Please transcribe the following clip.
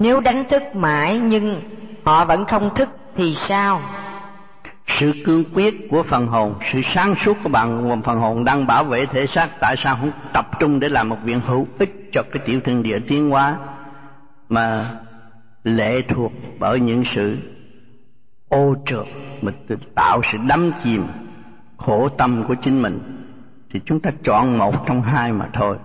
Nếu đánh thức mãi nhưng họ vẫn không thức thì sao? Sự cương quyết của phần hồn, sự sáng suốt của bạn phần hồn đang bảo vệ thể xác, tại sao không tập trung để làm một việc hữu ích cho cái tiểu thiên địa tiến hóa mà lệ thuộc bởi những sự ô trượt mà tạo sự đắm chìm khổ tâm của chính mình? Thì chúng ta chọn một trong hai mà thôi.